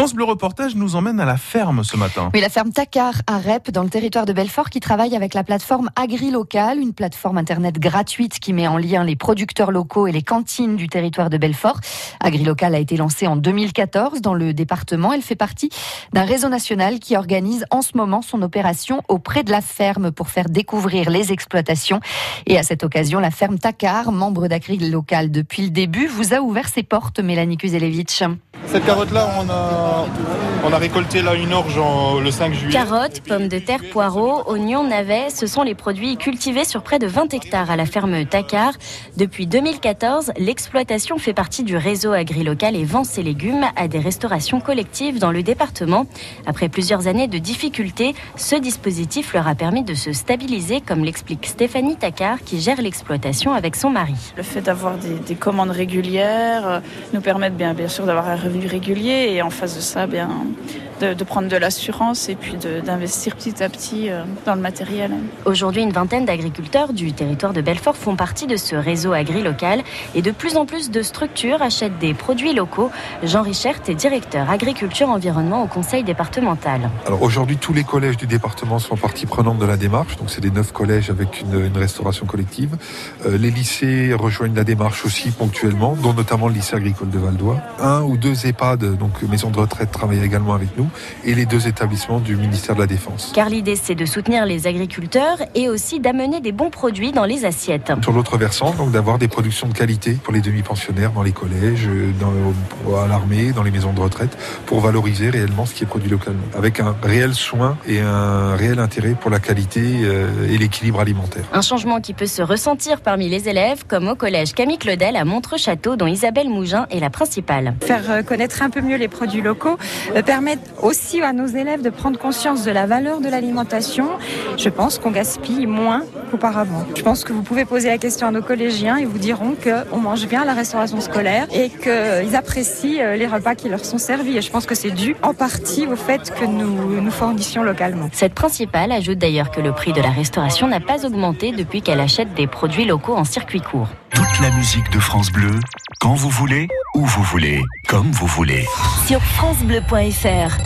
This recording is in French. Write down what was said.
France Bleu Reportage nous emmène à la ferme ce matin. Oui, la ferme Takar à Rep, dans le territoire de Belfort, qui travaille avec la plateforme AgriLocal, une plateforme internet gratuite qui met en lien les producteurs locaux et les cantines du territoire de Belfort. AgriLocal a été lancée en 2014 dans le département. Elle fait partie d'un réseau national qui organise en ce moment son opération auprès de la ferme pour faire découvrir les exploitations. Et à cette occasion, la ferme Takar, membre d'AgriLocal depuis le début, vous a ouvert ses portes, Mélanie Kuzelevich. Cette carotte-là, on a, on a récolté là une orge en- le 5 juillet. Carottes, pommes de terre, poireaux, oignons, navets, ce sont les produits cultivés sur près de 20 hectares à la ferme Takar. Depuis 2014, l'exploitation fait partie du réseau agri-local et vend ses légumes à des restaurations collectives dans le département. Après plusieurs années de difficultés, ce dispositif leur a permis de se stabiliser, comme l'explique Stéphanie Takar, qui gère l'exploitation avec son mari. Le fait d'avoir des, des commandes régulières euh, nous permet bien, bien sûr d'avoir un revenu régulier et en face de ça, bien, de, de prendre de l'assurance et puis d'investir petit à petit euh, dans le matériel. Aujourd'hui, une vingtaine d'agriculteurs du territoire de Belfort font partie de ce réseau agri-local et de plus en plus de structures achètent des produits locaux. Jean Richert est directeur agriculture environnement au conseil départemental. Alors aujourd'hui, tous les collèges du département sont partie prenante de la démarche. Donc c'est des neuf collèges avec une, une restauration collective. Euh, les lycées rejoignent la démarche aussi ponctuellement, dont notamment le lycée agricole de Valdois. Un ou deux EHPAD, donc maisons de retraite, travaillent également avec nous, et les deux établissements du ministère de la Défense. Car l'idée, c'est de soutenir les agriculteurs et aussi d'amener des bons produits dans les assiettes. Sur l'autre versant, donc d'avoir des productions de qualité pour les demi-pensionnaires dans les collèges, dans, à l'armée, dans les maisons de retraite, pour valoriser réellement ce qui est produit localement, avec un réel soin et un réel intérêt pour la qualité euh, et l'équilibre alimentaire. Un changement qui peut se ressentir parmi les élèves, comme au collège Camille Claudel à Montreux-Château, dont Isabelle Mougin est la principale. Faire euh, connaître un peu mieux les produits locaux, euh, permettre aussi à nos élèves de prendre conscience de la valeur de l'alimentation. Je pense qu'on gaspille moins qu'auparavant. Je pense que vous pouvez poser la question à nos collégiens et vous diront qu'on mange bien à la restauration scolaire et qu'ils apprécient euh, les repas qui leur sont servis. Et je pense que c'est dû en partie au fait que nous nous fournissions localement. Cette principale ajoute d'ailleurs que le prix de la restauration n'a pas augmenté depuis qu'elle achète des produits locaux en circuit court. La musique de France Bleu, quand vous voulez, où vous voulez, comme vous voulez. Sur FranceBleu.fr